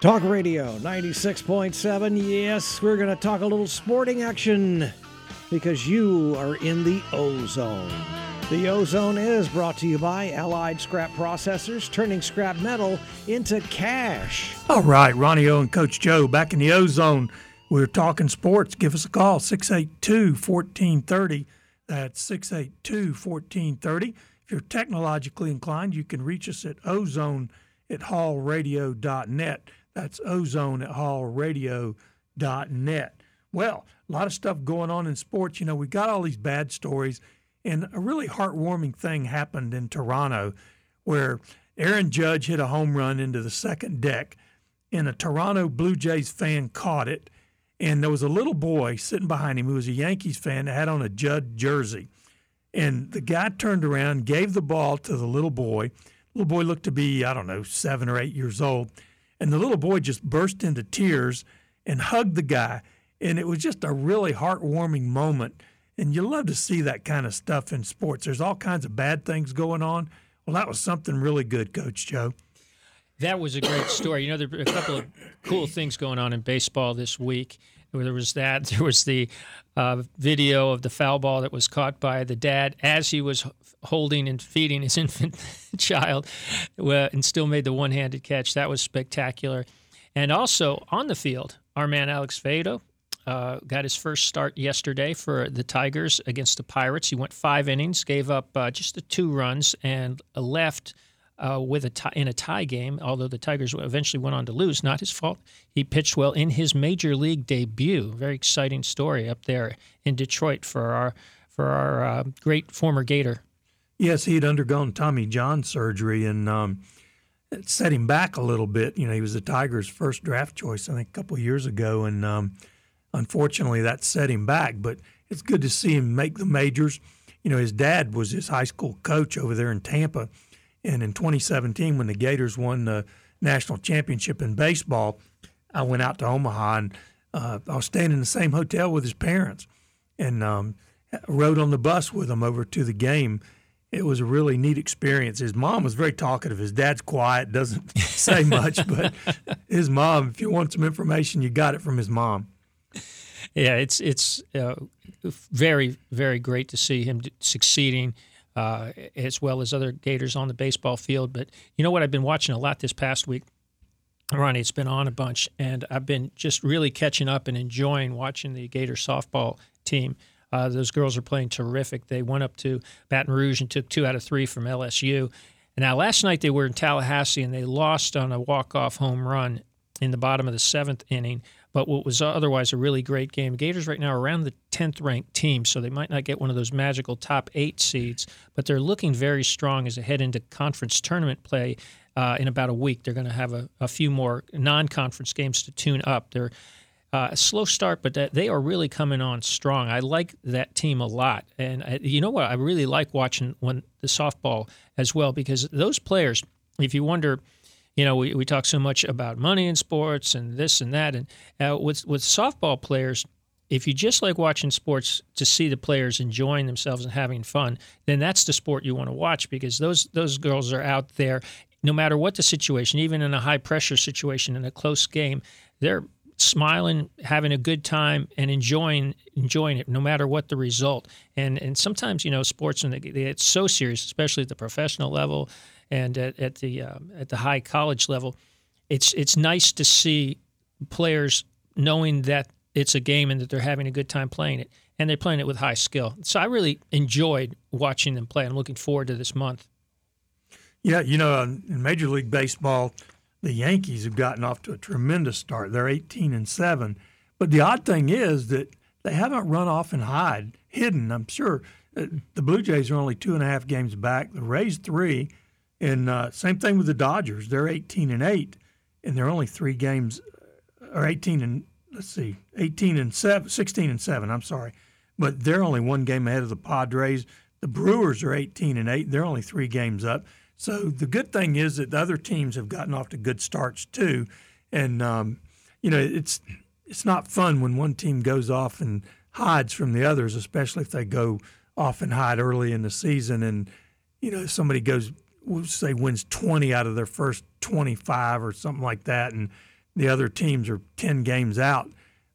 Talk Radio 96.7. Yes, we're going to talk a little sporting action because you are in the ozone. The ozone is brought to you by Allied Scrap Processors, turning scrap metal into cash. All right, Ronnie O and Coach Joe back in the ozone. We're talking sports. Give us a call, 682 1430. That's 682 1430. If you're technologically inclined, you can reach us at ozone at hallradio.net. That's ozone at hallradio.net. Well, a lot of stuff going on in sports. You know, we got all these bad stories, and a really heartwarming thing happened in Toronto where Aaron Judge hit a home run into the second deck, and a Toronto Blue Jays fan caught it. And there was a little boy sitting behind him who was a Yankees fan that had on a Judge jersey. And the guy turned around, gave the ball to the little boy. The little boy looked to be, I don't know, seven or eight years old. And the little boy just burst into tears and hugged the guy. And it was just a really heartwarming moment. And you love to see that kind of stuff in sports. There's all kinds of bad things going on. Well, that was something really good, Coach Joe. That was a great story. You know, there were a couple of cool things going on in baseball this week. There was that. There was the uh, video of the foul ball that was caught by the dad as he was holding and feeding his infant child, and still made the one-handed catch. That was spectacular. And also on the field, our man Alex Faedo uh, got his first start yesterday for the Tigers against the Pirates. He went five innings, gave up uh, just the two runs, and left uh, with a tie, in a tie game. Although the Tigers eventually went on to lose, not his fault. He pitched well in his major league debut. Very exciting story up there in Detroit for our for our uh, great former Gator. Yes, he had undergone Tommy John surgery and. Um, it set him back a little bit. You know, he was the Tigers' first draft choice, I think, a couple years ago, and um, unfortunately, that set him back. But it's good to see him make the majors. You know, his dad was his high school coach over there in Tampa, and in 2017, when the Gators won the national championship in baseball, I went out to Omaha and uh, I was staying in the same hotel with his parents, and um, rode on the bus with him over to the game it was a really neat experience. His mom was very talkative. His dad's quiet, doesn't say much, but his mom, if you want some information, you got it from his mom. Yeah, it's it's uh, very very great to see him succeeding. Uh, as well as other Gators on the baseball field. But you know what? I've been watching a lot this past week. Ronnie, it's been on a bunch, and I've been just really catching up and enjoying watching the Gator softball team. Uh, those girls are playing terrific. They went up to Baton Rouge and took two out of three from LSU. And now last night they were in Tallahassee and they lost on a walk-off home run in the bottom of the seventh inning. But what was otherwise a really great game. Gators right now are around the 10th ranked team, so they might not get one of those magical top eight seeds, but they're looking very strong as they head into conference tournament play. Uh, in about a week, they're going to have a, a few more non-conference games to tune up. They're uh, a slow start, but they are really coming on strong. I like that team a lot, and I, you know what? I really like watching when the softball as well because those players. If you wonder, you know, we, we talk so much about money in sports and this and that, and uh, with with softball players, if you just like watching sports to see the players enjoying themselves and having fun, then that's the sport you want to watch because those those girls are out there no matter what the situation, even in a high pressure situation in a close game, they're smiling, having a good time, and enjoying enjoying it, no matter what the result. And and sometimes you know sports when they, get so serious, especially at the professional level and at, at the uh, at the high college level, it's it's nice to see players knowing that it's a game and that they're having a good time playing it, and they're playing it with high skill. So I really enjoyed watching them play. I'm looking forward to this month. Yeah, you know, in Major League Baseball the Yankees have gotten off to a tremendous start. They're 18 and 7. But the odd thing is that they haven't run off and hide, hidden. I'm sure uh, the Blue Jays are only two and a half games back. The Rays three, and uh, same thing with the Dodgers. They're 18 and eight, and they're only three games, or 18 and let's see, 18 and seven, 16 and seven. I'm sorry, but they're only one game ahead of the Padres. The Brewers are 18 and eight. They're only three games up. So the good thing is that the other teams have gotten off to good starts too, and um, you know it's it's not fun when one team goes off and hides from the others, especially if they go off and hide early in the season, and you know somebody goes we'll say wins 20 out of their first 25 or something like that, and the other teams are 10 games out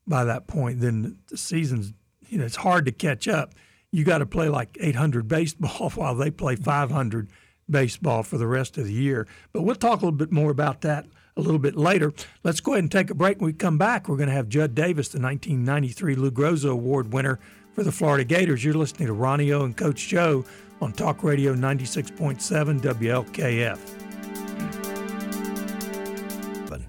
by that point, then the season's, you know, it's hard to catch up. You got to play like 800 baseball while they play 500 baseball for the rest of the year. But we'll talk a little bit more about that a little bit later. Let's go ahead and take a break. When we come back, we're going to have Judd Davis, the 1993 Lou Groza Award winner for the Florida Gators. You're listening to Ronnie O and Coach Joe on Talk Radio 96.7 WLKF.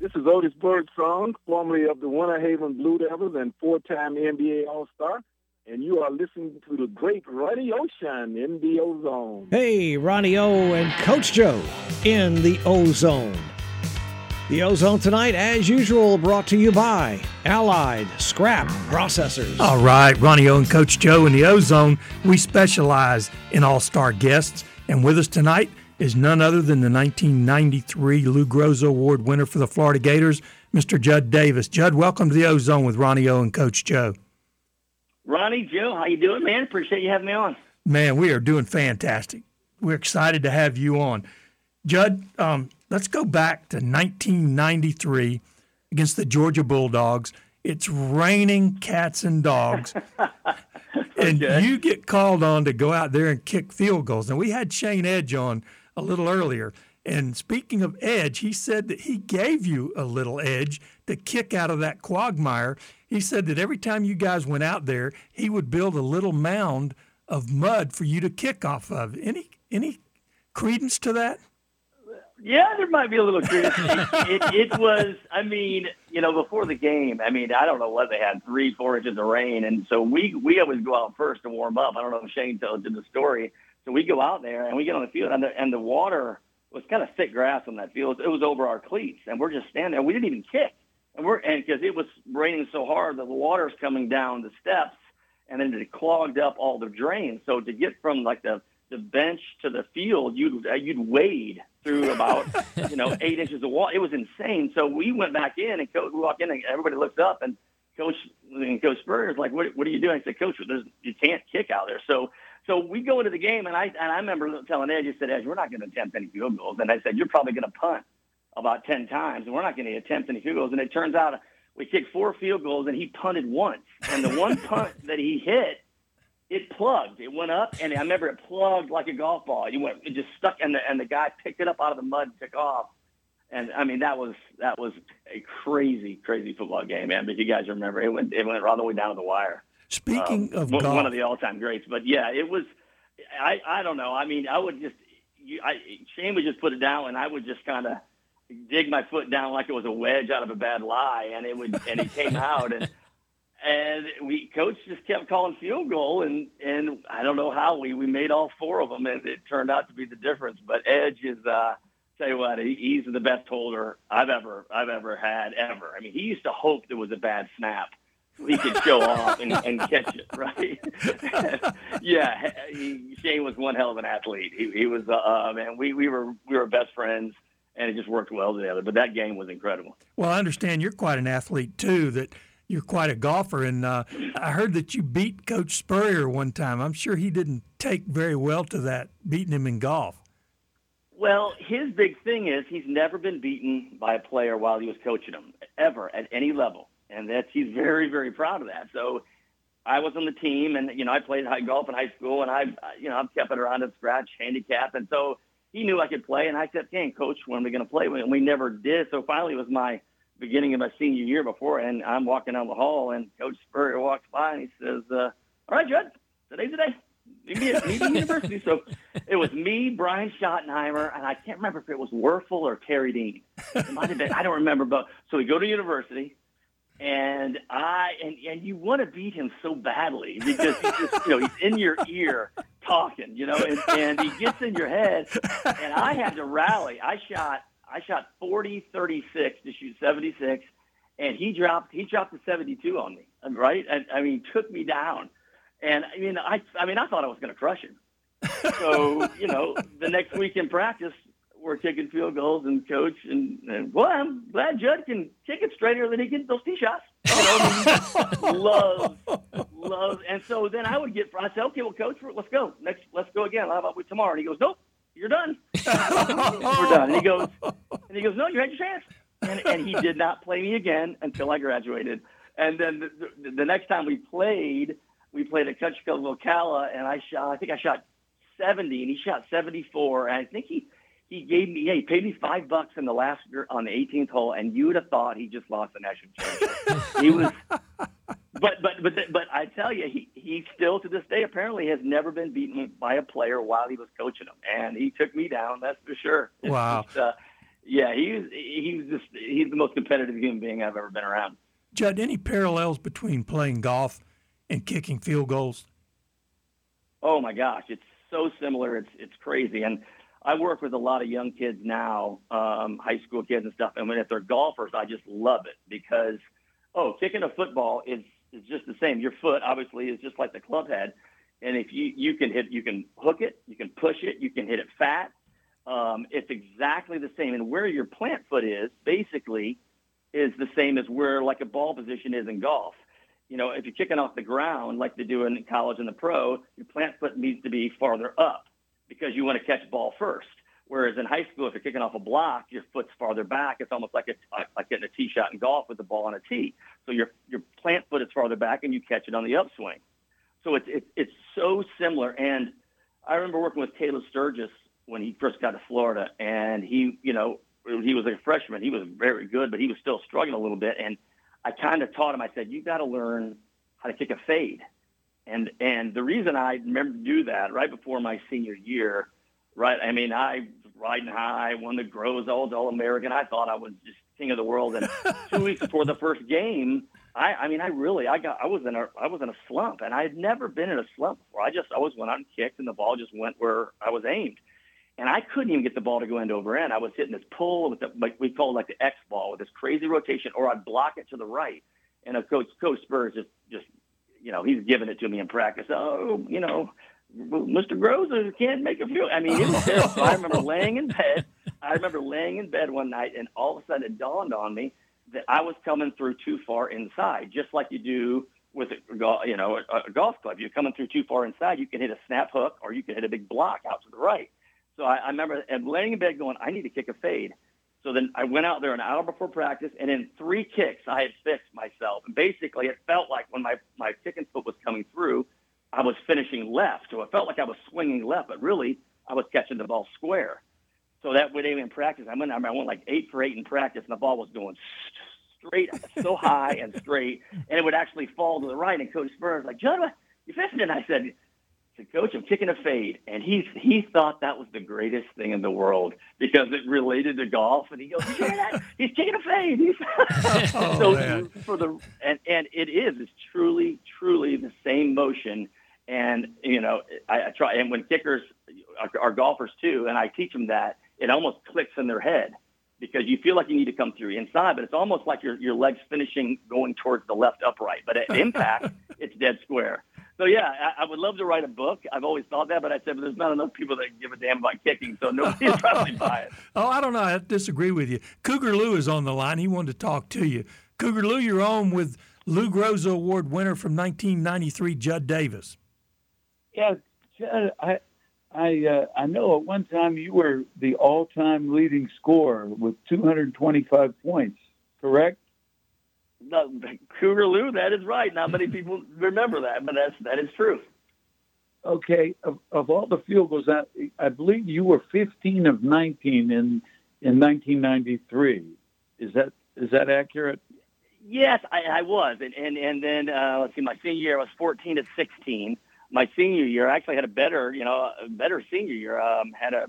This is Otis Birdsong, formerly of the Winter Haven Blue Devils and four-time NBA All-Star and you are listening to the great Ronnie Ocean in the Ozone. Hey, Ronnie O and Coach Joe in the Ozone. The Ozone tonight, as usual, brought to you by Allied Scrap Processors. All right, Ronnie O and Coach Joe in the Ozone. We specialize in all star guests, and with us tonight is none other than the 1993 Lou Groza Award winner for the Florida Gators, Mr. Judd Davis. Judd, welcome to the Ozone with Ronnie O and Coach Joe. Ronnie, Joe, how you doing, man? Appreciate you having me on. Man, we are doing fantastic. We're excited to have you on. Judd, um, let's go back to 1993 against the Georgia Bulldogs. It's raining cats and dogs. and okay. you get called on to go out there and kick field goals. And we had Shane Edge on a little earlier. And speaking of edge, he said that he gave you a little edge to kick out of that quagmire he said that every time you guys went out there, he would build a little mound of mud for you to kick off of. Any any credence to that? Yeah, there might be a little credence. it, it, was, I mean, you know, before the game, I mean, I don't know what they had, three, four inches of rain. And so we, we always go out first to warm up. I don't know if Shane told you the story. So we go out there and we get on the field and the, and the water was kind of thick grass on that field. It was over our cleats and we're just standing there. We didn't even kick and we're and because it was raining so hard that the water's coming down the steps, and then it clogged up all the drains. So to get from like the the bench to the field, you'd you'd wade through about you know eight inches of water. It was insane. So we went back in and coach, we walk in and everybody looks up and coach and coach Spurrier's like, what what are you doing? I said, Coach, there's, you can't kick out there. So so we go into the game and I and I remember telling Edge, I said, Edge, we're not going to attempt any field goals. And I said, you're probably going to punt about 10 times, and we're not going to attempt any field goals. And it turns out we kicked four field goals, and he punted once. And the one punt that he hit, it plugged. It went up, and I remember it plugged like a golf ball. You went, it just stuck, and the and the guy picked it up out of the mud and took off. And I mean, that was that was a crazy, crazy football game, man. But you guys remember, it went it went all the way down to the wire. Speaking um, of one, golf. one of the all-time greats, but yeah, it was. I I don't know. I mean, I would just. You, I, Shane would just put it down, and I would just kind of dig my foot down like it was a wedge out of a bad lie, and it would and it came out and and we coach just kept calling field goal and and I don't know how we we made all four of them and it turned out to be the difference. But Edge is uh, tell you what he, he's the best holder I've ever I've ever had ever. I mean he used to hope there was a bad snap. So he could show off and, and catch it, right? yeah, he, Shane was one hell of an athlete. He, he was, uh, uh, man. We we were we were best friends and it just worked well together. But that game was incredible. Well, I understand you're quite an athlete too. That you're quite a golfer, and uh, I heard that you beat Coach Spurrier one time. I'm sure he didn't take very well to that, beating him in golf. Well, his big thing is he's never been beaten by a player while he was coaching him ever at any level, and that's he's very very proud of that. So. I was on the team, and you know I played high golf in high school, and I, you know, I've kept it around at scratch handicap, and so he knew I could play, and I kept saying, "Coach, when are we going to play?" And we never did. So finally, it was my beginning of my senior year before, and I'm walking down the hall, and Coach Spurrier walks by, and he says, uh, "All right, Judd, today's the day. Meet me at, meet university." So it was me, Brian Schottenheimer, and I can't remember if it was Wuerffel or Terry Dean. It might have been. I don't remember, but so we go to university. And I and and you want to beat him so badly because he's just you know he's in your ear talking, you know, and, and he gets in your head. And I had to rally. I shot I shot 40, 36 to shoot 76, and he dropped he dropped the 72 on me, right? And I mean, took me down. And I mean, I I mean, I thought I was going to crush him. So you know, the next week in practice, we're kicking field goals, and coach and, and well, I'm glad Judd can kick it straighter than he can those tee shots. You know, I mean, loves, loves, and so then I would get. I said, okay, well, coach, let's go next. Let's go again. How about we tomorrow? And he goes, nope, you're done. we're done. And he goes, and he goes, no, you had your chance. and, and he did not play me again until I graduated. And then the, the, the next time we played, we played at Country Club Ocala, and I shot. I think I shot 70, and he shot 74. And I think he he gave me, yeah, he paid me five bucks in the last on the 18th hole, and you would have thought he just lost the national championship. he was, but but but but I tell you, he he still to this day apparently has never been beaten by a player while he was coaching him, and he took me down. That's for sure. Wow. Just, uh, yeah, he's he's just he's the most competitive human being I've ever been around. Judd, any parallels between playing golf and kicking field goals? Oh my gosh, it's so similar. It's it's crazy. And I work with a lot of young kids now, um, high school kids and stuff. And when if they're golfers, I just love it because oh, kicking a football is is just the same. Your foot obviously is just like the club head, and if you you can hit, you can hook it, you can push it, you can hit it fat. Um, it's exactly the same. And where your plant foot is basically is the same as where like a ball position is in golf you know, if you're kicking off the ground like they do in college and the pro, your plant foot needs to be farther up because you want to catch ball first. Whereas in high school, if you're kicking off a block, your foot's farther back. It's almost like a, like getting a tee shot in golf with the ball on a tee. So your your plant foot is farther back, and you catch it on the upswing. So it's it's it's so similar. And I remember working with Taylor Sturgis when he first got to Florida, and he you know he was a freshman. He was very good, but he was still struggling a little bit. And I kind of taught him. I said, "You got to learn how to kick a fade." And and the reason I remember to do that right before my senior year, right? I mean, I was riding high, won the Groza All American. I thought I was just king of the world. And two weeks before the first game, I I mean, I really I got I was in a I was in a slump, and I had never been in a slump before. I just I always went out and kicked, and the ball just went where I was aimed and I couldn't even get the ball to go end over end. I was hitting this pull with the, like we call it like the X ball with this crazy rotation, or I'd block it to the right. And a coach, Coach Spurs, just just you know he's giving it to me in practice. Oh, you know, Mr. Groza can't make a field. I mean, it was terrible. I remember laying in bed. I remember laying in bed one night, and all of a sudden it dawned on me that I was coming through too far inside, just like you do with a you know a, a golf club. You're coming through too far inside. You can hit a snap hook, or you can hit a big block out to the right. So I, I remember and laying in bed going, I need to kick a fade. So then I went out there an hour before practice, and in three kicks, I had fixed myself. And basically, it felt like when my, my kicking foot was coming through, I was finishing left. So it felt like I was swinging left, but really, I was catching the ball square. So that way, in practice, I went, I went like eight for eight in practice, and the ball was going straight, so high and straight, and it would actually fall to the right. And Coach Spurs was like, Judd, you fixing it? And I said, said, Coach, I'm kicking a fade. And he, he thought that was the greatest thing in the world because it related to golf. And he goes, you hear that? He's kicking a fade. oh, so man. for the, and, and it is, it's truly, truly the same motion. And, you know, I, I try, and when kickers are, are golfers too, and I teach them that, it almost clicks in their head because you feel like you need to come through inside, but it's almost like your, your legs finishing going towards the left upright. But at impact, it's dead square. So yeah, I, I, would love to write a book. I've always thought that, but I said, but there's not enough people that give a damn about kicking, so nobody's probably buy it. Oh, I don't know. I disagree with you. Cougar Lou is on the line. He wanted to talk to you. Cougar Lou, you're on with Lou Groza Award winner from 1993, Judd Davis. Yeah, Judd, I I uh, I know at one time you were the all-time leading scorer with 225 points. Correct? No, Cougar Lou, that is right. Not many people remember that, but that's that is true. Okay, of, of all the field goals, I, I believe you were 15 of 19 in in 1993. Is that is that accurate? Yes, I, I was, and and and then uh, let's see, my senior year I was 14 of 16. My senior year, I actually had a better, you know, a better senior year. Um, had a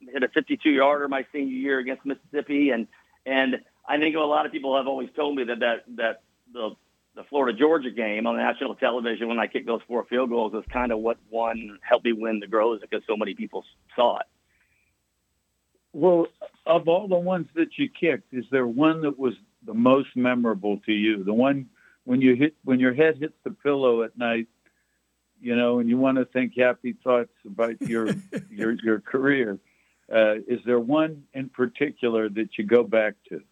hit a 52 yarder my senior year against Mississippi, and and I think a lot of people have always told me that that that the the Florida Georgia game on national television when I kicked those four field goals was kind of what won helped me win the Groza because so many people saw it. Well, of all the ones that you kicked, is there one that was the most memorable to you? The one when you hit when your head hits the pillow at night, you know, and you want to think happy thoughts about your your your career. Uh, is there one in particular that you go back to?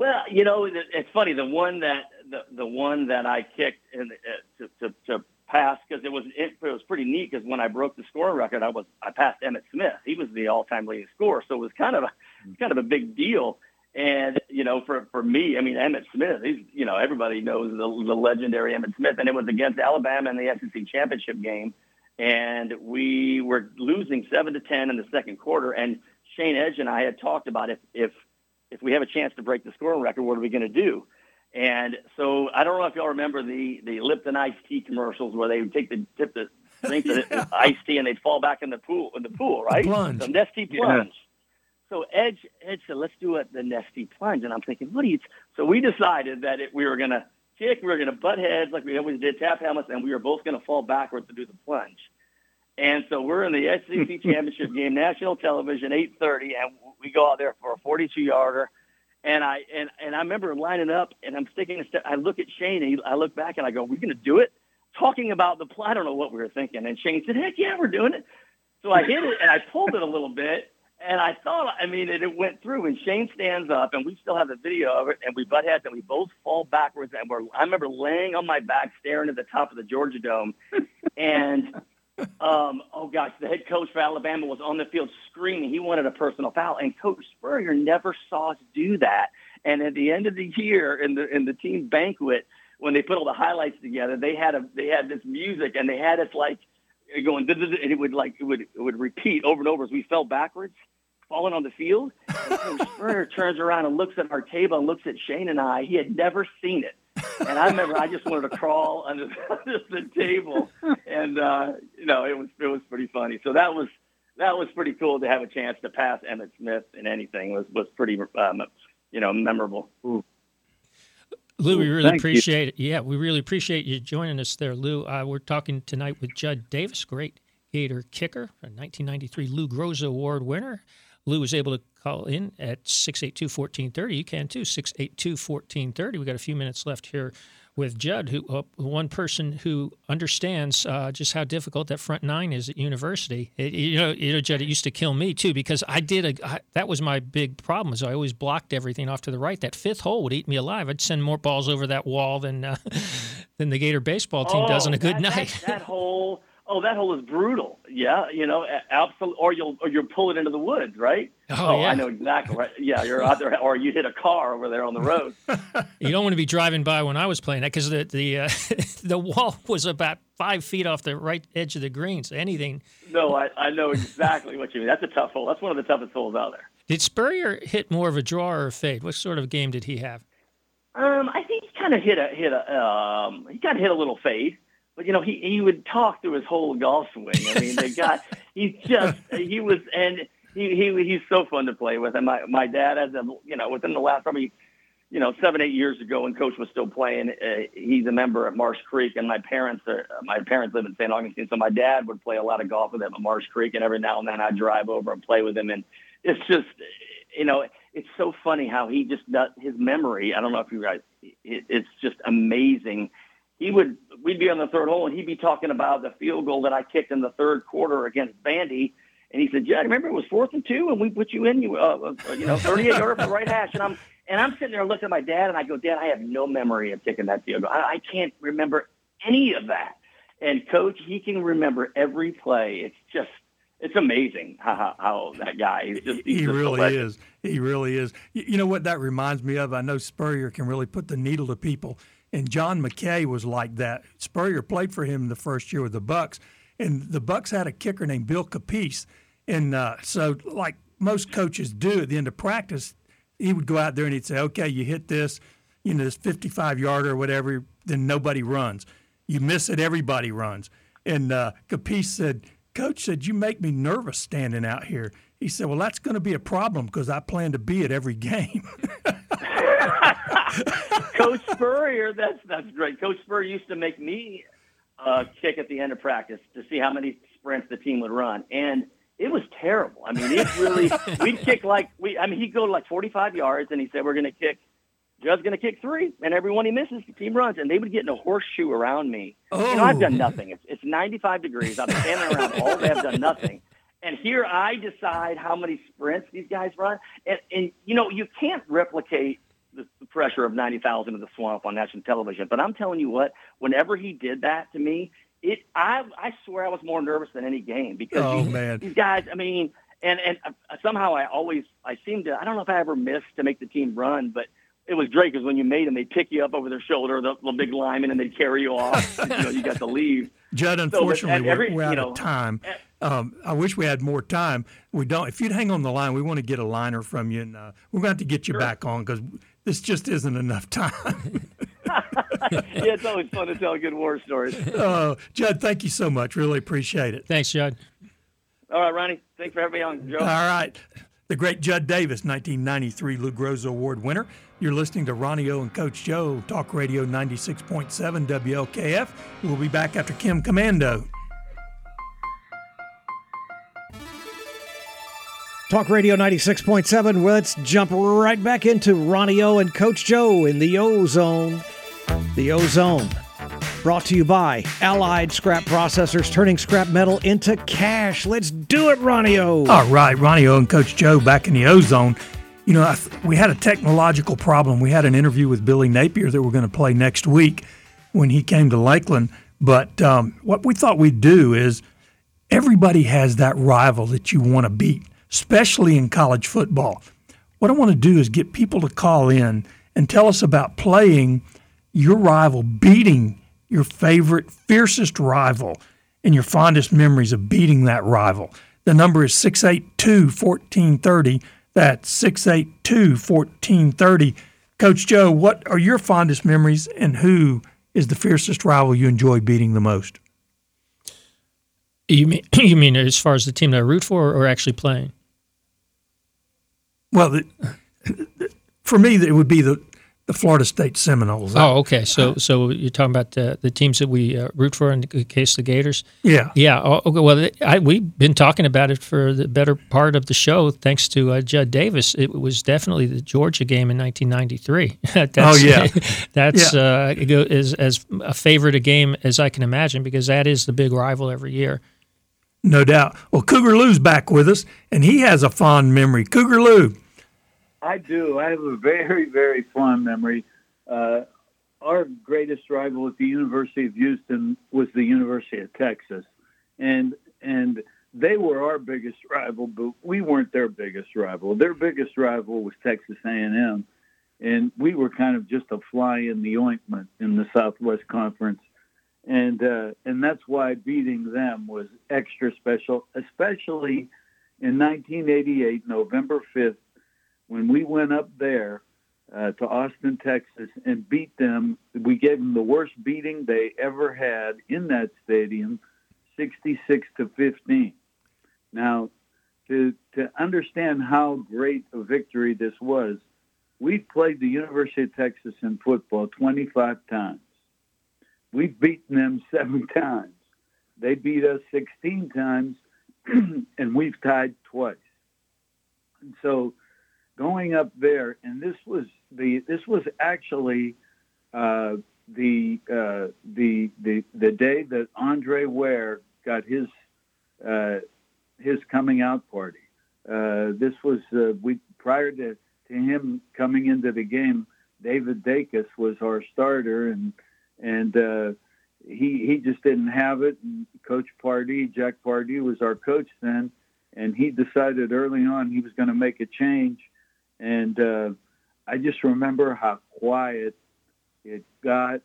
Well, you know, it's funny. The one that the the one that I kicked in, uh, to, to to pass because it was it, it was pretty neat because when I broke the scoring record, I was I passed Emmitt Smith. He was the all time leading scorer, so it was kind of a kind of a big deal. And you know, for for me, I mean, Emmitt Smith. He's you know everybody knows the, the legendary Emmitt Smith, and it was against Alabama in the SEC championship game, and we were losing seven to ten in the second quarter. And Shane Edge and I had talked about if if if we have a chance to break the scoring record, what are we going to do? And so I don't know if y'all remember the the Lipton iced tea commercials where they would take the tip the drink the Yeah. iced tea and they'd fall back in the pool in the pool, right? plunge. The Nestea Yeah. plunge. So Edge Edge said, "Let's do it the Nestea plunge," and I'm thinking, "What are you?" So we decided that it, we were going to kick, we were going to butt heads like we always did, tap helmets, and we were both going to fall backwards to do the plunge. And so we're in the SEC championship game, national television, 8:30, and we go out there for a 42 yarder. And I and and I remember lining up, and I'm sticking a step. I look at Shane, and he, I look back, and I go, "We're going to do it." Talking about the play, I don't know what we were thinking. And Shane said, "Heck yeah, we're doing it." So I hit it, and I pulled it a little bit, and I thought, I mean, it, it went through. And Shane stands up, and we still have the video of it, and we butt heads, and we both fall backwards. And we're, I remember laying on my back, staring at the top of the Georgia Dome, and um, oh gosh, the head coach for Alabama was on the field screaming. He wanted a personal foul, and Coach Spurrier never saw us do that. And at the end of the year, in the in the team banquet, when they put all the highlights together, they had a they had this music, and they had us like going, and it would like it would it would repeat over and over as we fell backwards, falling on the field. And Coach Spurrier turns around and looks at our table and looks at Shane and I. He had never seen it. And I remember I just wanted to crawl under the, under the table, and uh, you know it was it was pretty funny. So that was that was pretty cool to have a chance to pass Emmitt Smith in anything was was pretty um, you know memorable. Lou, we really Thank you. appreciate it. Yeah, we really appreciate you joining us there, Lou. Uh, we're talking tonight with Judd Davis, great Gator kicker, a 1993 Lou Groza Award winner. Lou was able to call in at 682-1430. You can too, 682-1430. We got a few minutes left here with Judd, who uh, one person who understands uh, just how difficult that front nine is at university. It, you know, you know, Judd, it used to kill me too because I did a. I, that was my big problem. Is I always blocked everything off to the right. That fifth hole would eat me alive. I'd send more balls over that wall than uh, than the Gator baseball team does on a good Oh, that, night. That, that whole oh that hole is brutal. Yeah, you know, absolutely. Or you'll or you'll pull it into the woods, right? Oh, yeah. I know exactly. Right. Yeah, you're out there, or you hit a car over there on the road. you don't want to be driving by when I was playing that because the the uh, the wall was about five feet off the right edge of the green. So anything. no, I, I know exactly what you mean. That's a tough hole. That's one of the toughest holes out there. Did Spurrier hit more of a draw or a fade? What sort of game did he have? Um, I think he kind of hit a hit a um, he kind of hit a little fade, but you know he he would talk through his whole golf swing. I mean, the guy he just he was and he he he's so fun to play with. And my my dad has a you know within the last probably you know seven eight years ago when Coach was still playing, uh, he's a member at Marsh Creek, and my parents are my parents live in St. Augustine, so my dad would play a lot of golf with him at Marsh Creek, and every now and then I would drive over and play with him, and it's just you know it's so funny how he just does his memory. I don't know if you guys, it, it's just amazing. He would, we'd be on the third hole and he'd be talking about the field goal that I kicked in the third quarter against Vandy. And he said, Jed, remember it was fourth and two and we put you in, you, uh, uh, you know, 38 yarder for the right hash. And I'm, and I'm sitting there looking at my dad and I go, Dad, I have no memory of kicking that field goal. I, I can't remember any of that. And coach, he can remember every play. It's just, it's amazing how, how, that guy is just. He really is. He really is. You, you know what that reminds me of? I know Spurrier can really put the needle to people, and John McKay was like that. Spurrier played for him the first year with the Bucks, and the Bucks had a kicker named Bill Capece, and uh, so like most coaches do at the end of practice, he would go out there and he'd say, "Okay, you hit this, you know, this 55 yarder or whatever, then nobody runs. You miss it, everybody runs." And uh, Capece said. Coach said, You make me nervous standing out here. He said, Well, that's going to be a problem because I plan to be at every game. Coach Spurrier, that's that's great. Coach Spurrier used to make me uh, kick at the end of practice to see how many sprints the team would run, and it was terrible. I mean, it really we'd kick like we. I mean, he'd go like 45 yards, and he said, "We're going to kick." Judd's going to kick three, and everyone he misses, the team runs, and they would get in a horseshoe around me. You know, I've done Oh. nothing. It's, it's 95 degrees. I've been standing around all day. I've done nothing. And here I decide how many sprints these guys run. And, and you know, you can't replicate the, pressure of 90,000 in the swamp on national television. But I'm telling you what, whenever he did that to me, it I I swear I was more nervous than any game because Oh, these, man. these guys, I mean, And and uh, somehow I always I seem to I don't know if I ever missed to make the team run, but it was great because when you made them, they'd pick you up over their shoulder, the, the big lineman, and they'd carry you off. you know, you got to leave. Judd, unfortunately, so, every, we're, out know, of time. Um, I wish we had more time. We don't. If you'd hang on the line, we want to get a liner from you, and uh, we're going to have to get you sure. back on because this just isn't enough time. yeah, it's always fun to tell good war stories. Uh, Judd, thank you so much. Really appreciate it. Thanks, Judd. All right, Ronnie. Thanks for having me on, Joe. All right. The great Judd Davis, 1993 Lou Groza Award winner. You're listening to Ronnie O and Coach Joe, Talk Radio 96.7 WLKF. We'll be back after Kim Komando. Talk Radio 96.7. Let's jump right back into Ronnie O and Coach Joe in the O Zone. The O Zone. Brought to you by Allied Scrap Processors, turning scrap metal into cash. Let's do it, Ronnie O. All right, Ronnie O and Coach Joe back in the O Zone. You know, we had a technological problem. We had an interview with Billy Napier that we're going to play next week when he came to Lakeland. But um, what we thought we'd do is everybody has that rival that you want to beat, especially in college football. What I want to do is get people to call in and tell us about playing your rival, beating your favorite, fiercest rival and your fondest memories of beating that rival. The number is 682 1430. That's 682 1430. Coach Joe, what are your fondest memories and who is the fiercest rival you enjoy beating the most? You mean you mean as far as the team that I root for, or actually playing? Well, the, for me, it would be the the Florida State Seminoles. Oh, okay. So, so you're talking about the, the teams that we uh, root for in the case of the Gators. Yeah, yeah. Oh, okay. Well, I, we've been talking about it for the better part of the show, thanks to uh, Judd Davis. It was definitely the Georgia game in 1993. oh yeah, that's yeah. Uh, is as a favorite a game as I can imagine because that is the big rival every year. No doubt. Well, Cougar Lou's back with us, and he has a fond memory. Cougar Lou. I do. I have a very, very fond memory. Uh, our greatest rival at the University of Houston was the University of Texas, and and they were our biggest rival, but we weren't their biggest rival. Their biggest rival was Texas A&M, and we were kind of just a fly in the ointment in the Southwest Conference, and uh, and that's why beating them was extra special, especially in 1988, November 5th when we went up there uh, to Austin, Texas, and beat them. We gave them the worst beating they ever had in that stadium, 66 to 15. Now, to to understand how great a victory this was, we've played the University of Texas in football 25 times. We've beaten them seven times. They beat us 16 times, and we've tied twice. And so going up there, and this was the this was actually uh, the uh, the the the day that Andre Ware got his uh, his coming out party. Uh, this was uh, we prior to, to him coming into the game. David Dacus was our starter, and and uh, he he just didn't have it. And Coach Pardee, Jack Pardee, was our coach then, and he decided early on he was going to make a change and uh, I just remember how quiet it got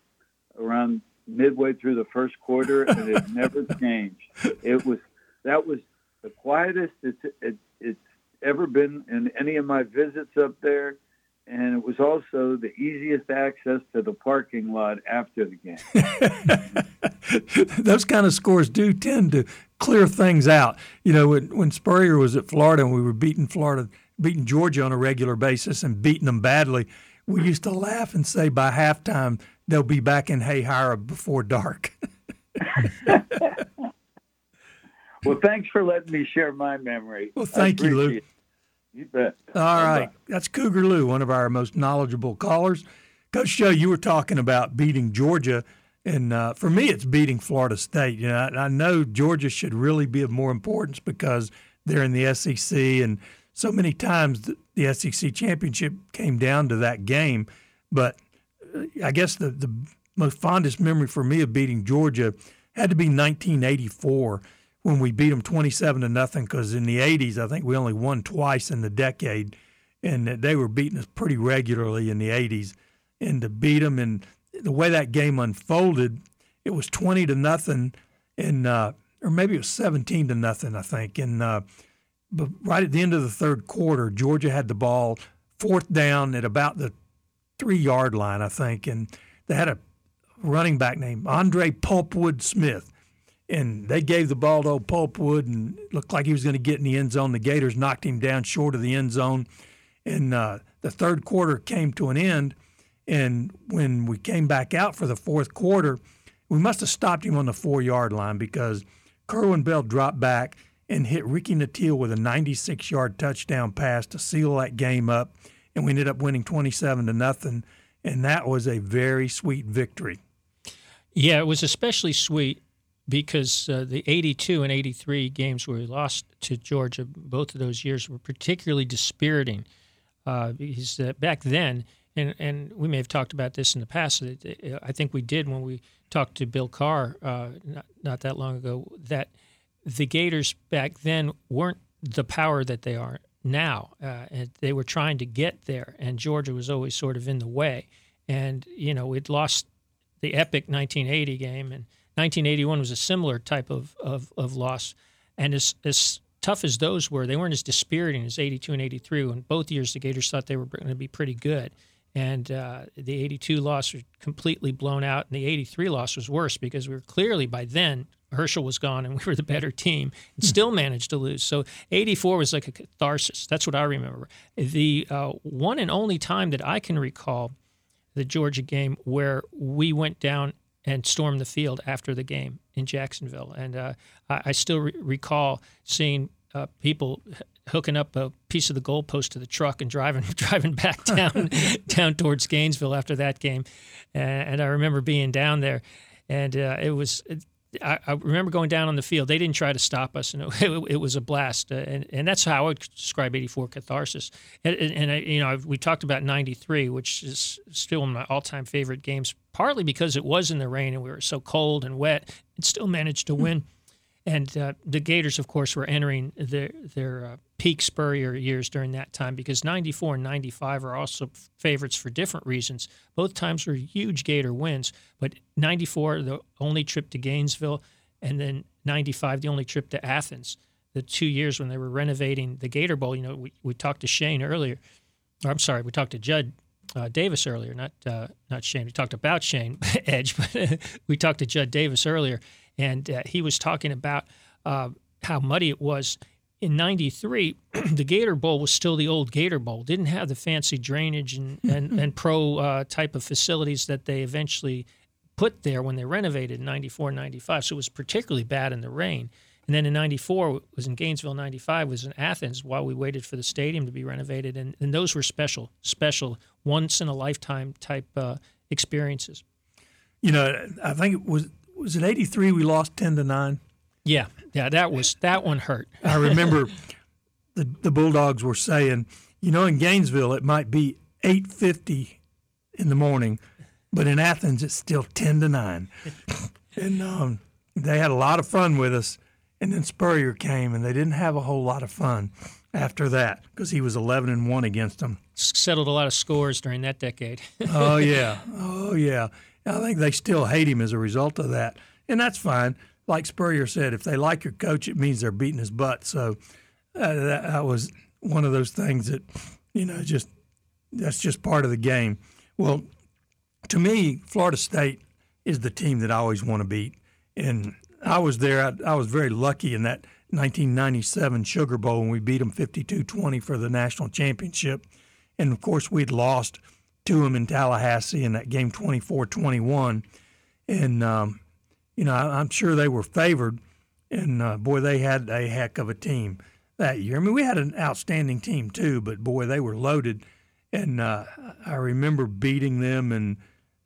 around midway through the first quarter, and it never changed. It was that was the quietest it's it, it's ever been in any of my visits up there, and it was also the easiest access to the parking lot after the game. Those kind of scores do tend to clear things out. You know, when, when Spurrier was at Florida and we were beating Florida beating Georgia on a regular basis and beating them badly, we used to laugh and say by halftime they'll be back in Hahira before dark. well, thanks for letting me share my memory. Well, thank you, Lou. It. You bet. All right. That's Cougar Lou, one of our most knowledgeable callers. Coach Joe, you were talking about beating Georgia. And uh, for me, it's beating Florida State. You know, I, I know Georgia should really be of more importance because they're in the SEC and – so many times the, SEC championship came down to that game. But uh, I guess the, the most fondest memory for me of beating Georgia had to be 1984 when we beat them 27 to nothing because in the 80s I think we only won twice in the decade and they were beating us pretty regularly in the 80s and to beat them and the way that game unfolded it was 20 to nothing and uh, or maybe it was 17 to nothing I think and uh, but right at the end of the third quarter Georgia had the ball fourth down at about the 3 yard line I think and they had a running back named Andre Pulpwood Smith and they gave the ball to old Pulpwood and looked like he was going to get in the end zone. The Gators knocked him down short of the end zone, and uh, the third quarter came to an end. And when we came back out for the fourth quarter, we must have stopped him on the four yard line because Kerwin Bell dropped back and hit Ricky Nattiel with a 96 yard touchdown pass to seal that game up. And we ended up winning 27 to nothing. And that was a very sweet victory. Yeah, it was especially sweet because uh, the 82 and 83 games where we lost to Georgia, both of those years were particularly dispiriting. Uh, because uh, back then, and, and we may have talked about this in the past, I think we did when we talked to Bill Carr uh, not, not that long ago, that the Gators back then weren't the power that they are now. Uh, and they were trying to get there, and Georgia was always sort of in the way. And, you know, it lost the epic 1980 game, and 1981 was a similar type of, of, of loss. And as, as tough as those were, they weren't as dispiriting as 82 and 83. When both years the Gators thought they were going to be pretty good. And uh, the 82 loss was completely blown out, and the 83 loss was worse because we were clearly by then Herschel was gone and we were the better team and hmm. still managed to lose. So 84 was like a catharsis. That's what I remember. The uh, one and only time that I can recall the Georgia game where we went down and stormed the field after the game in Jacksonville. And uh, I, I, still re- recall seeing uh, people hooking up a piece of the goalpost to the truck and driving driving back down down towards Gainesville after that game. And I remember being down there, and uh, it was I, I, remember going down on the field. They didn't try to stop us, and it, it was a blast. Uh, and, and that's how I would describe '84 catharsis. And, and, and you know, we talked about '93, which is still one of my all-time favorite games, partly because it was in the rain and we were so cold and wet, and still managed to win. And uh, the Gators, of course, were entering their their uh, peak Spurrier years during that time because 94 and 95 are also favorites for different reasons. Both times were huge Gator wins, but 94, the only trip to Gainesville, and then 95, the only trip to Athens. The two years when they were renovating the Gator Bowl, you know, we, we talked to Shane earlier. Or I'm sorry, we talked to Judd uh, Davis earlier, not uh, not Shane. We talked about Shane Edge, but we talked to Judd Davis earlier and uh, he was talking about uh, how muddy it was. In '93, the Gator Bowl was still the old Gator Bowl. Didn't have the fancy drainage and and, and pro uh, type of facilities that they eventually put there when they renovated in 94 95 so it was particularly bad in the rain and then in 94 was in gainesville 95 was in athens while we waited for the stadium to be renovated and, and those were special special once in a lifetime type uh, experiences you know i think it was was it 83 we lost 10 to 9 yeah yeah that was that one hurt. I remember the, the bulldogs were saying you know in gainesville it might be 8.50 in the morning but in athens it's still 10 to 9 and um, they had a lot of fun with us. And then spurrier came and they didn't have a whole lot of fun after that because he was 11 and 1 against them. Settled a lot of scores during that decade. Oh yeah. Oh yeah I think they still hate him as a result of that, and that's fine. Like Spurrier said, if they like your coach, it means they're beating his butt. So uh, that, that was one of those things that you know just that's just part of the game. Well, to me, Florida State is the team that I always want to beat, and I was there. I, I was very lucky in that 1997 Sugar Bowl when we beat them 52-20 for the national championship, and of course we'd lost to them in Tallahassee in that game 24 21. And, um, you know, I, am sure they were favored. And, uh, boy, they had a heck of a team that year. I mean, we had an outstanding team too, but boy, they were loaded. And uh, I remember beating them, and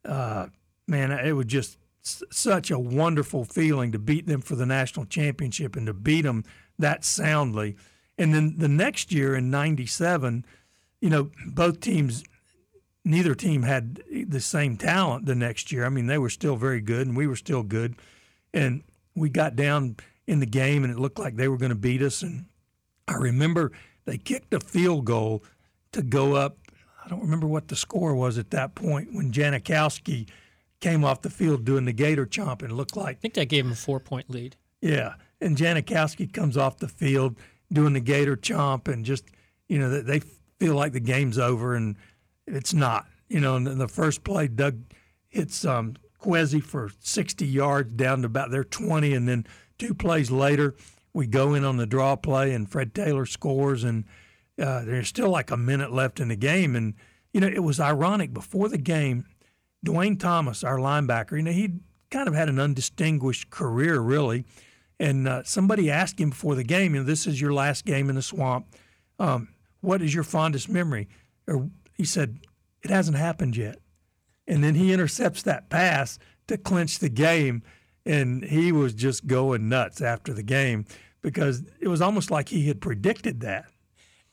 uh, man, it was just such a wonderful feeling to beat them for the national championship and to beat them that soundly. And then the next year in '97, you know, both teams neither team had the same talent the next year. I mean, they were still very good, and we were still good. And we got down in the game, and it looked like they were going to beat us. And I remember they kicked a field goal to go up. I don't remember what the score was at that point when Janikowski came off the field doing the gator chomp, and it looked like I think that gave him a four point lead. yeah. And Janikowski comes off the field doing the gator chomp, and just you know they feel like the game's over, and it's not. You know, in the first play, Doug hits um, Kwesi for 60 yards down to about their 20, and then two plays later, we go in on the draw play, and Fred Taylor scores, and uh, there's still like a minute left in the game, and you know it was ironic before the game. Dwayne Thomas, our linebacker, you know he kind of had an undistinguished career, really. And uh, somebody asked him before the game, you know, this is your last game in the swamp. Um, what is your fondest memory? Or he said, it hasn't happened yet. And then he intercepts that pass to clinch the game. And he was just going nuts after the game because it was almost like he had predicted that.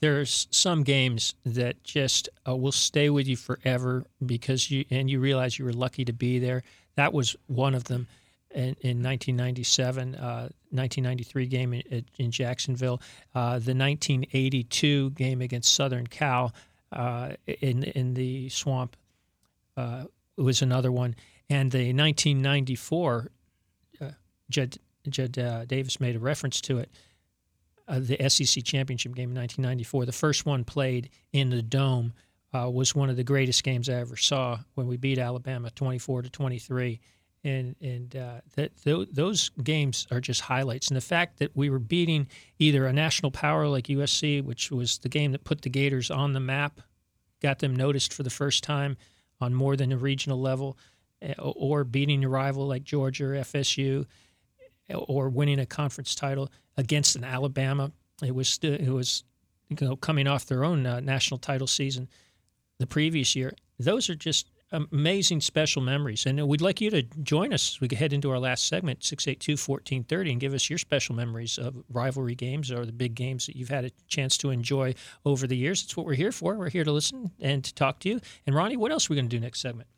There's some games that just uh, will stay with you forever because you and you realize you were lucky to be there. That was one of them in, in 1997, uh, 1993 game in, in Jacksonville, uh, the 1982 game against Southern Cal uh, in in the swamp uh, was another one, and the 1994 uh, Judd Judd uh, Davis made a reference to it. the SEC championship game in 1994, the first one played in the dome, was one of the greatest games I ever saw when we beat Alabama 24 to 23 and and uh, that th- those games are just highlights. And the fact that we were beating either a national power like USC, which was the game that put the Gators on the map, got them noticed for the first time on more than a regional level, eh, or beating a rival like Georgia or FSU, or winning a conference title against an Alabama. It was it was you know coming off their own uh, national title season the previous year. Those are just amazing special memories. And uh, we'd like you to join us we head into our last segment, 682 1430, and give us your special memories of rivalry games or the big games that you've had a chance to enjoy over the years. That's what we're here for. We're here to listen and to talk to you. And Ronnie, what else are we going to do next segment?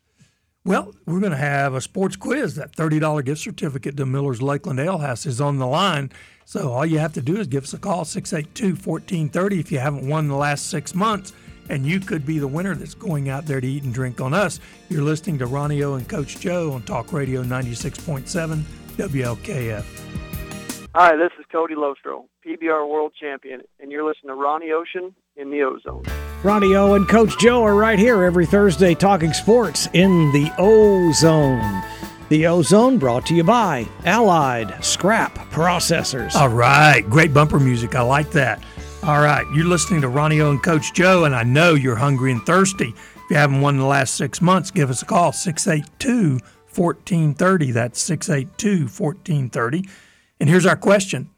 Well, we're going to have a sports quiz. That $30 gift certificate to Miller's Lakeland Ale House is on the line. So all you have to do is give us a call, 682 1430, if you haven't won the last six months and you could be the winner that's going out there to eat and drink on us. You're listening to Ronnie O and Coach Joe on Talk Radio 96.7 WLKF. Hi, this is Cody Lostro, PBR World Champion, and you're listening to Ronnie Ocean in the Ozone. Ronnie O and Coach Joe are right here every Thursday talking sports in the Ozone. The Ozone brought to you by Allied Scrap Processors. All right, great bumper music. I like that. All right, you're listening to Ronnie O and Coach Joe, and I know you're hungry and thirsty. If you haven't won in the last six months, give us a call, 682 1430. That's 682 1430. And here's our question.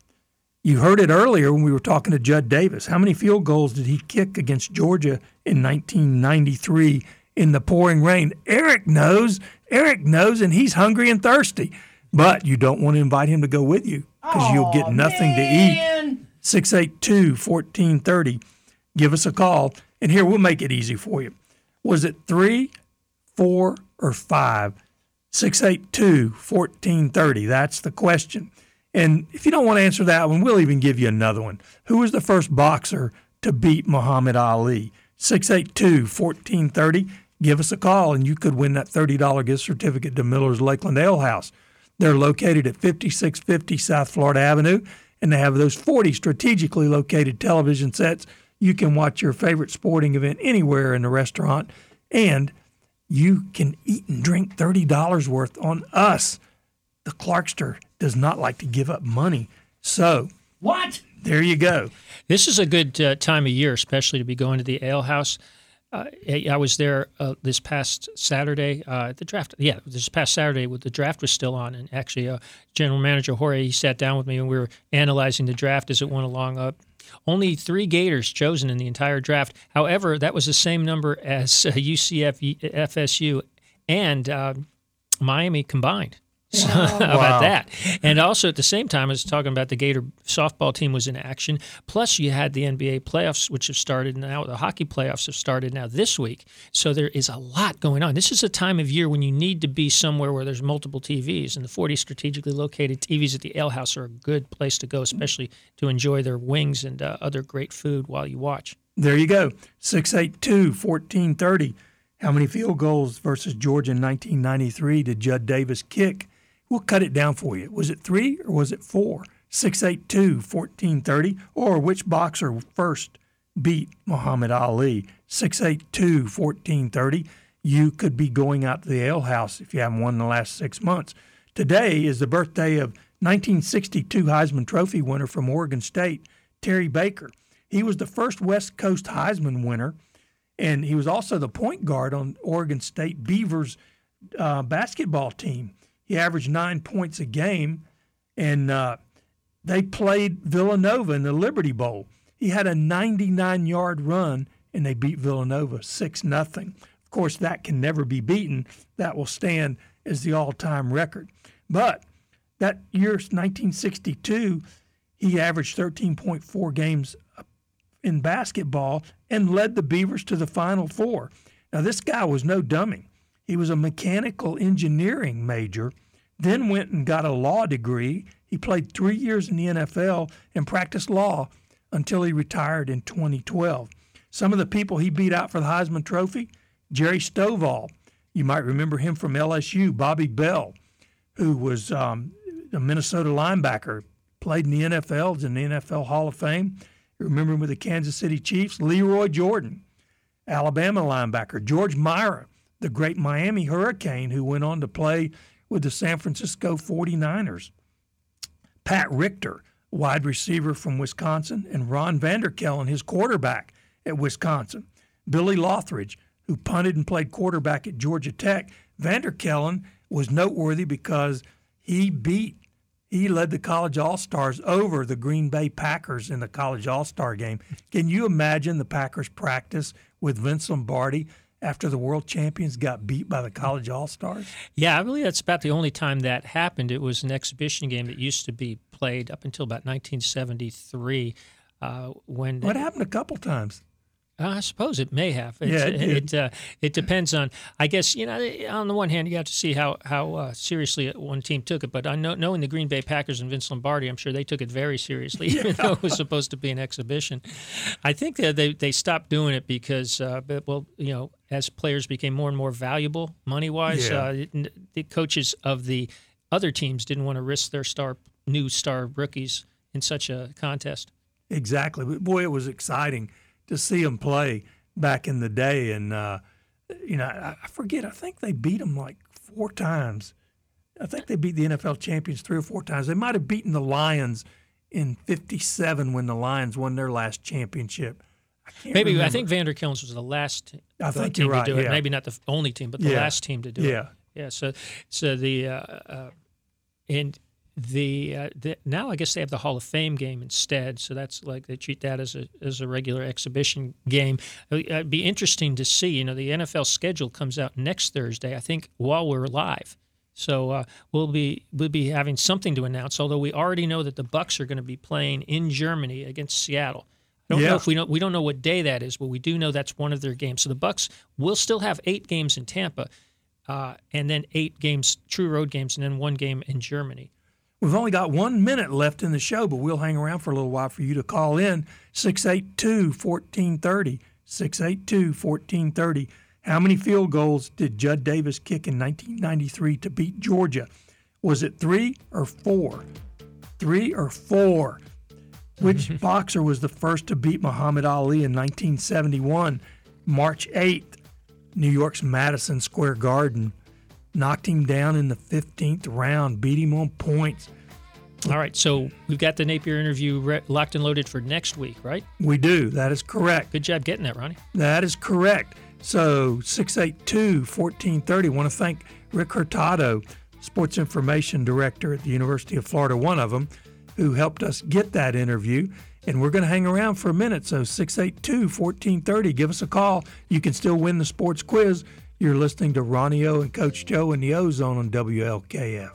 You heard it earlier when we were talking to Judd Davis. How many field goals did he kick against Georgia in 1993 in the pouring rain? Eric knows. Eric knows, and he's hungry and thirsty. But you don't want to invite him to go with you because you'll get nothing man. to eat. 682 1430. Give us a call. And here, we'll make it easy for you. Was it three, four, or five? 682 1430. That's the question. And if you don't want to answer that one, we'll even give you another one. Who was the first boxer to beat Muhammad Ali? 682 1430. Give us a call and you could win that $30 gift certificate to Miller's Lakeland Ale House. They're located at 5650 South Florida Avenue and they have those 40 strategically located television sets. You can watch your favorite sporting event anywhere in the restaurant, and you can eat and drink $30 worth on us. The Clarkster does not like to give up money. So, what? There you go. This is a good uh, time of year, especially to be going to the ale house. Uh, I was there uh, this past Saturday. Uh, the draft, yeah, this past Saturday, the draft was still on, and actually, uh, General Manager Jorge he sat down with me and we were analyzing the draft as it went along. Up, only three Gators chosen in the entire draft. However, that was the same number as UCF, uh, FSU, and uh, Miami combined. So, how about that? And also at the same time, I was talking about the Gator softball team was in action. Plus, you had the NBA playoffs, which have started now. The hockey playoffs have started now this week. So there is a lot going on. This is a time of year when you need to be somewhere where there's multiple TVs, and the 40 strategically located TVs at the Ale House are a good place to go, especially to enjoy their wings and uh, other great food while you watch. There you go. 682 1430. How many field goals versus Georgia in 1993 did Judd Davis kick? We'll cut it down for you. Was it three or was it four? 682 1430. Or which boxer first beat Muhammad Ali? 682 1430. You could be going out to the ale house if you haven't won in the last six months. Today is the birthday of 1962 Heisman Trophy winner from Oregon State, Terry Baker. He was the first West Coast Heisman winner, and he was also the point guard on Oregon State Beavers uh, basketball team. He averaged nine points a game, and uh, they played Villanova in the Liberty Bowl. He had a 99 yard run, and they beat Villanova 6 0. Of course, that can never be beaten. That will stand as the all time record. But that year, 1962, he averaged 13.4 games in basketball and led the Beavers to the Final Four. Now, this guy was no dummy. He was a mechanical engineering major then went and got a law degree. He played three years in the NFL and practiced law until he retired in 2012. Some of the people he beat out for the Heisman Trophy Jerry Stovall. You might remember him from LSU, Bobby Bell, who was um, a Minnesota linebacker, played in the NFL, in the NFL Hall of Fame. You remember him with the Kansas City Chiefs, Lee Roy Jordan, Alabama linebacker, George Mira, the great Miami Hurricane, who went on to play with the San Francisco 49ers. Pat Richter, wide receiver from Wisconsin, and Ron VanderKelen, his quarterback at Wisconsin. Billy Lothridge, who punted and played quarterback at Georgia Tech. VanderKelen was noteworthy because he beat, he led the college All Stars over the Green Bay Packers in the college All Star game. Can you imagine the Packers practice with Vince Lombardi after the world champions got beat by the college all stars? Yeah, I believe that's about the only time that happened. It was an exhibition game that used to be played up until about 1973. Uh, when what happened a couple times? I suppose it may have. It's, yeah, it it, uh, it, depends on. I guess you know. On the one hand, you have to see how how uh, seriously one team took it. But I know, knowing the Green Bay Packers and Vince Lombardi, I'm sure they took it very seriously, yeah. even though it was supposed to be an exhibition. I think that they they stopped doing it because, uh, well, you know, as players became more and more valuable money wise, yeah. Uh, the coaches of the other teams didn't want to risk their star new star rookies in such a contest. Exactly, but boy, it was exciting to see them play back in the day. And, uh, you know, I, I, forget, I think they beat them like four times. I think they beat the NFL champions three or four times. They might have beaten the Lions in 57 when the Lions won their last championship. I Maybe remember. I think VanderKelen was the last I think team right, to do it. Maybe not the only team, but the yeah. last team to do yeah. it. Yeah. So, so the uh, uh, and the, uh, the, now I guess they have the Hall of Fame game instead. So that's like they treat that as a as a regular exhibition game. Uh, it'd be interesting to see. You know, the NFL schedule comes out next Thursday. I think while we're live. So uh, we'll be we'll be having something to announce. Although we already know that the Bucks are going to be playing in Germany against Seattle. I don't yeah. know if we know we don't know what day that is, but we do know that's one of their games. So the Bucks will still have eight games in Tampa, uh, and then eight games, true road games, and then one game in Germany. We've only got one minute left in the show, but we'll hang around for a little while for you to call in 682 1430. 682 1430. How many field goals did Judd Davis kick in 1993 to beat Georgia? Was it three or four? Three or four? Which boxer was the first to beat Muhammad Ali in 1971? March 8th, New York's Madison Square Garden knocked him down in the 15th round, beat him on points. All right, so we've got the Napier interview re- locked and loaded for next week, right? We do. That is correct. Good job getting that, Ronnie. That is correct. So 682 1430. want to thank Rick Hurtado, Sports Information Director at the University of Florida, one of them, who helped us get that interview. And we're going to hang around for a minute. So 682 1430. Give us a call. You can still win the sports quiz. You're listening to Ronnie O and Coach Joe in the Ozone on WLKF.